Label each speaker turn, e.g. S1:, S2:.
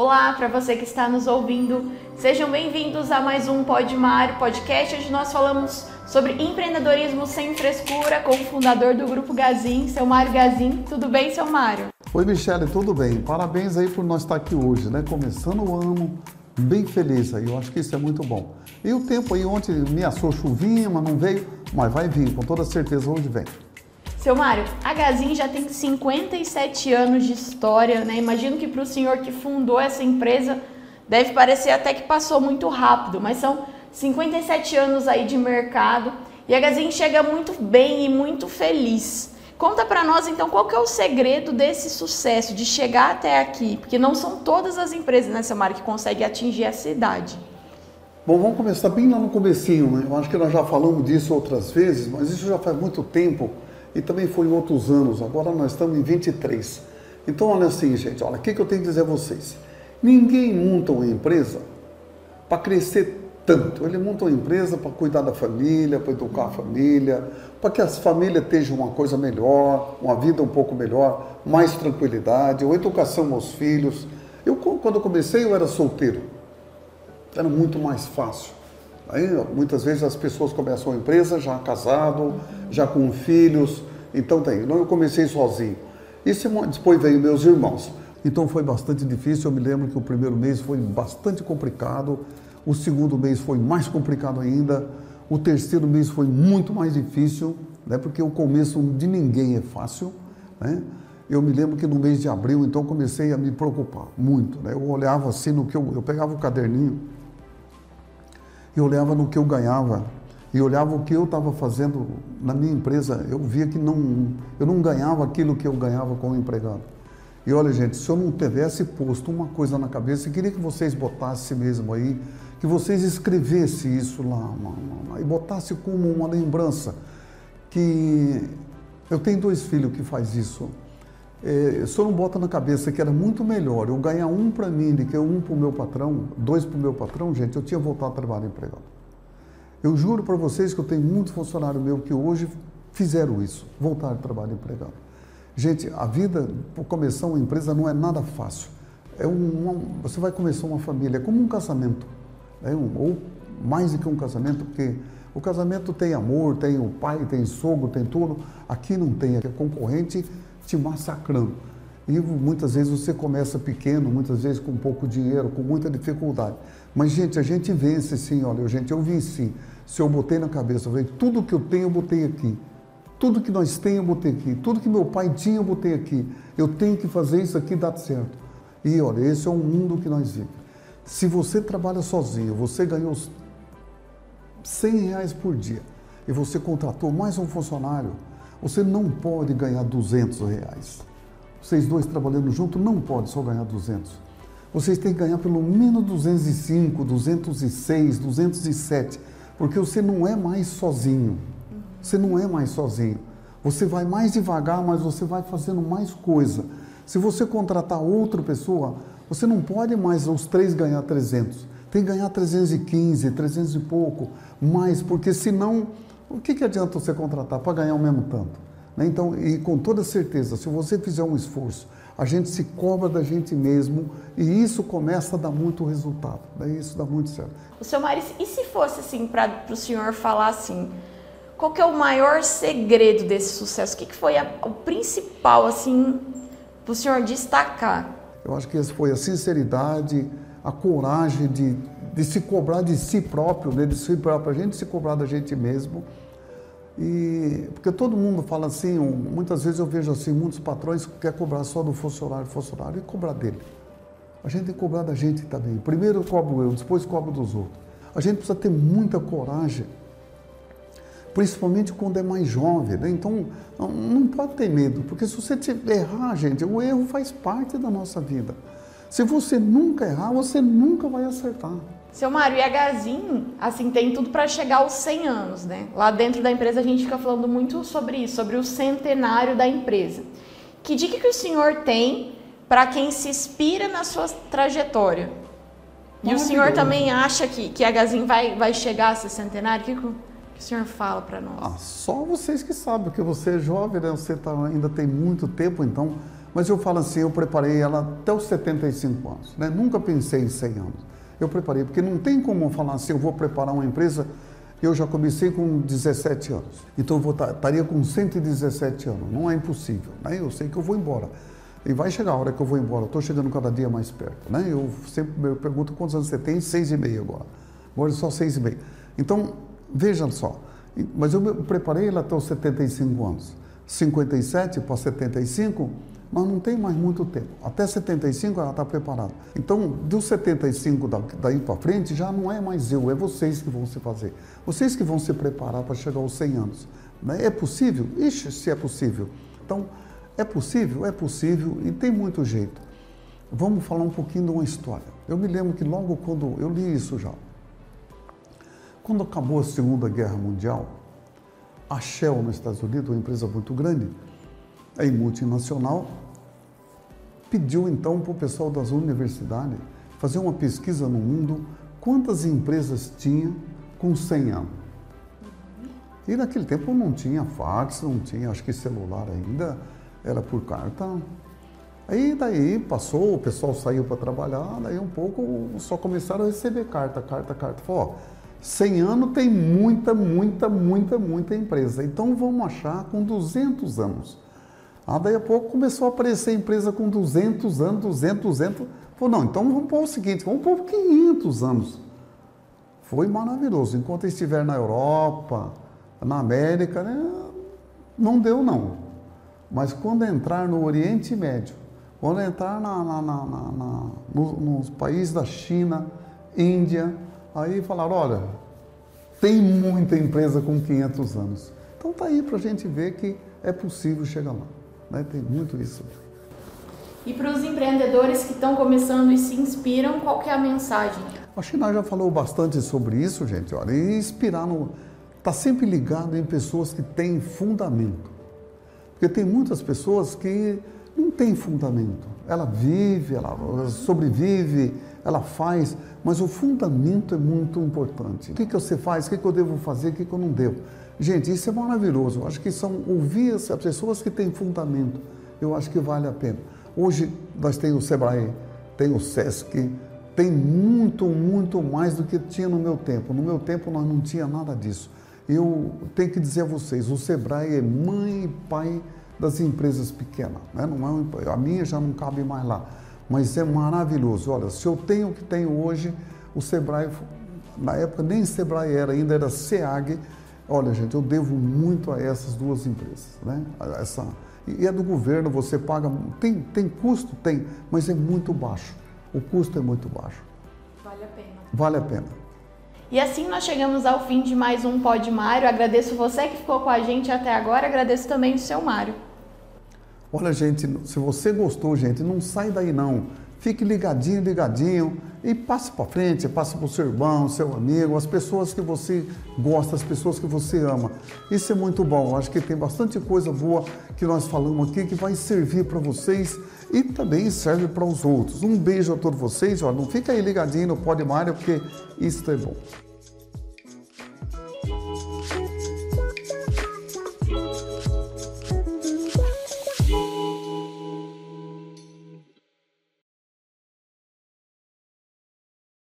S1: Olá, para você que está nos ouvindo, sejam bem-vindos a mais um Pod Mário podcast, onde nós falamos sobre empreendedorismo sem frescura com o fundador do Grupo Gazin, seu Mário Gazin. Tudo bem, seu Mário?
S2: Oi, Michele, tudo bem? Parabéns aí por nós estar aqui hoje, né? Começando o ano bem feliz aí, eu acho que isso é muito bom. E o tempo aí, ontem me assou chuvinha, mas não veio, mas vai vir, com toda certeza hoje vem.
S1: Seu Mário, a Gazin já tem 57 anos de história, né? Imagino que para o senhor que fundou essa empresa deve parecer até que passou muito rápido, mas são 57 anos aí de mercado e a Gazin chega muito bem e muito feliz. Conta para nós então qual que é o segredo desse sucesso, de chegar até aqui, porque não são todas as empresas nessa né, marca que conseguem atingir essa idade.
S2: Bom, vamos começar bem lá no comecinho, né? Eu acho que nós já falamos disso outras vezes, mas isso já faz muito tempo e também foi em outros anos. Agora nós estamos em 23. Então, olha assim, gente, olha, o que, que eu tenho que dizer a vocês? Ninguém monta uma empresa para crescer tanto. Ele monta uma empresa para cuidar da família, para educar a família, para que as famílias tenham uma coisa melhor, uma vida um pouco melhor, mais tranquilidade, ou educação aos filhos. Eu, quando comecei, eu era solteiro. Era muito mais fácil. Aí, muitas vezes as pessoas começam a empresa já casado, já com filhos. Então tem. Não, eu comecei sozinho. E depois veio meus irmãos. Então foi bastante difícil. Eu me lembro que o primeiro mês foi bastante complicado. O segundo mês foi mais complicado ainda. O terceiro mês foi muito mais difícil, né? Porque o começo de ninguém é fácil, né? Eu me lembro que no mês de abril, então, comecei a me preocupar muito, né? Eu olhava assim no que eu, eu pegava o caderninho e olhava no que eu ganhava e olhava o que eu estava fazendo na minha empresa, eu via que não, eu não ganhava aquilo que eu ganhava como empregado. E olha, gente, se eu não tivesse posto uma coisa na cabeça, eu queria que vocês botassem mesmo aí, que vocês escrevessem isso lá, e botassem como uma lembrança, que eu tenho dois filhos que faz isso. É, se eu não bota na cabeça que era muito melhor eu ganhar um para mim do que um para o meu patrão, dois para o meu patrão, gente, eu tinha voltado a trabalhar empregado. Eu juro para vocês que eu tenho muitos funcionários meus que hoje fizeram isso, voltaram a trabalhar empregado. Gente, a vida, começar uma empresa, não é nada fácil. É uma, você vai começar uma família, é como um casamento, é um, ou mais do que um casamento, porque o casamento tem amor, tem o pai, tem sogro, tem tudo. Aqui não tem, aqui é concorrente te massacrando. E muitas vezes você começa pequeno, muitas vezes com pouco dinheiro, com muita dificuldade. Mas, gente, a gente vence sim, olha, gente, eu venci. Se eu botei na cabeça, eu falei, tudo que eu tenho, eu botei aqui. Tudo que nós temos, eu botei aqui. Tudo que meu pai tinha, eu botei aqui. Eu tenho que fazer isso aqui dar certo. E olha, esse é o mundo que nós vivemos. Se você trabalha sozinho, você ganhou 100 reais por dia e você contratou mais um funcionário, você não pode ganhar 200 reais. Vocês dois trabalhando junto não podem só ganhar 200. Vocês têm que ganhar pelo menos 205, 206, 207, porque você não é mais sozinho. Você não é mais sozinho. Você vai mais devagar, mas você vai fazendo mais coisa. Se você contratar outra pessoa, você não pode mais os três ganhar 300. Tem que ganhar 315, 300 e pouco, mais, porque senão o que, que adianta você contratar para ganhar o mesmo tanto? Né? Então, e com toda certeza, se você fizer um esforço, a gente se cobra da gente mesmo e isso começa a dar muito resultado. Né? Isso dá muito certo.
S1: O seu Maurício, e se fosse assim, para o senhor falar assim, qual que é o maior segredo desse sucesso? O que, que foi a, o principal, assim, para o senhor destacar?
S2: Eu acho que foi a sinceridade, a coragem de de se cobrar de si próprio, né? de si próprio, a gente se cobrar da gente mesmo. E, porque todo mundo fala assim, muitas vezes eu vejo assim, muitos patrões que querem cobrar só do funcionário, funcionário e cobrar dele. A gente tem que cobrar da gente também. Primeiro cobro eu, depois cobro dos outros. A gente precisa ter muita coragem, principalmente quando é mais jovem. Né? Então, não, não pode ter medo, porque se você errar, gente, o erro faz parte da nossa vida. Se você nunca errar, você nunca vai acertar.
S1: Seu Mário, e a Gazin, assim, tem tudo para chegar aos 100 anos, né? Lá dentro da empresa a gente fica falando muito sobre isso, sobre o centenário da empresa. Que dica que o senhor tem para quem se inspira na sua trajetória? E o senhor também acha que, que a Gazin vai, vai chegar a esse centenário? O que, que o senhor fala para nós?
S2: Ah, só vocês que sabem, porque você é jovem, né? você tá, ainda tem muito tempo, então Mas eu falo assim, eu preparei ela até os 75 anos, né? Nunca pensei em 100 anos. Eu preparei, porque não tem como falar assim, eu vou preparar uma empresa, eu já comecei com 17 anos. Então eu estaria com 117 anos. Não é impossível, né? Eu sei que eu vou embora. E vai chegar a hora que eu vou embora, estou chegando cada dia mais perto. Né? Eu sempre eu pergunto quantos anos você tem, seis e meio agora. Agora é só seis e meio. Então, veja só, mas eu preparei ela até os 75 anos. 57 para 75, mas não tem mais muito tempo. Até 75 ela está preparada. Então, dos 75 daí para frente, já não é mais eu, é vocês que vão se fazer. Vocês que vão se preparar para chegar aos 100 anos. Né? É possível? Ixi, se é possível. Então, é possível? É possível e tem muito jeito. Vamos falar um pouquinho de uma história. Eu me lembro que logo quando eu li isso já, quando acabou a Segunda Guerra Mundial, a Shell nos Estados Unidos, uma empresa muito grande, aí multinacional, pediu então para o pessoal das universidades fazer uma pesquisa no mundo quantas empresas tinha com 100 anos. E naquele tempo não tinha fax, não tinha, acho que celular ainda era por carta. Aí daí passou, o pessoal saiu para trabalhar, daí um pouco só começaram a receber carta, carta, carta. Falou, ó, 100 anos tem muita, muita, muita, muita empresa. Então vamos achar com 200 anos. Ah, daí a pouco começou a aparecer empresa com 200 anos, 200, 200. Falou, não, então vamos pôr o seguinte, vamos pôr 500 anos. Foi maravilhoso. Enquanto estiver na Europa, na América, né, não deu não. Mas quando entrar no Oriente Médio, quando entrar na, na, na, na no, nos países da China, Índia, aí falaram, olha, tem muita empresa com 500 anos. Então tá aí para a gente ver que é possível chegar lá. Né? Tem muito isso.
S1: E para os empreendedores que estão começando e se inspiram, qual que é a mensagem?
S2: Que nós já falou bastante sobre isso, gente. Olha, e inspirar no... Está sempre ligado em pessoas que têm fundamento. Porque tem muitas pessoas que não têm fundamento. Ela vive, ela sobrevive, ela faz, mas o fundamento é muito importante. O que, que você faz? O que, que eu devo fazer? O que, que eu não devo? Gente, isso é maravilhoso. Eu acho que são ouvir as pessoas que têm fundamento. Eu acho que vale a pena. Hoje nós temos o Sebrae, tem o SESC, tem muito, muito mais do que tinha no meu tempo. No meu tempo nós não tinha nada disso eu tenho que dizer a vocês, o Sebrae é mãe e pai das empresas pequenas. Né? Não é, a minha já não cabe mais lá, mas é maravilhoso. Olha, se eu tenho o que tenho hoje, o Sebrae, na época nem Sebrae era, ainda era SEAG. Olha, gente, eu devo muito a essas duas empresas. Né? Essa, e é do governo, você paga. Tem, tem custo? Tem, mas é muito baixo. O custo é muito baixo.
S1: Vale a pena.
S2: Vale a pena.
S1: E assim nós chegamos ao fim de mais um Pod Mário. Agradeço você que ficou com a gente até agora, agradeço também o seu Mário.
S2: Olha, gente, se você gostou, gente, não sai daí não. Fique ligadinho, ligadinho e passe para frente, passe para o seu irmão, seu amigo, as pessoas que você gosta, as pessoas que você ama. Isso é muito bom. Acho que tem bastante coisa boa que nós falamos aqui que vai servir para vocês e também serve para os outros. Um beijo a todos vocês. Ó, não fica aí ligadinho no Pode Mário, porque isso é bom.